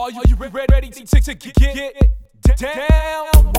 Are you ready to, to, to get, get down?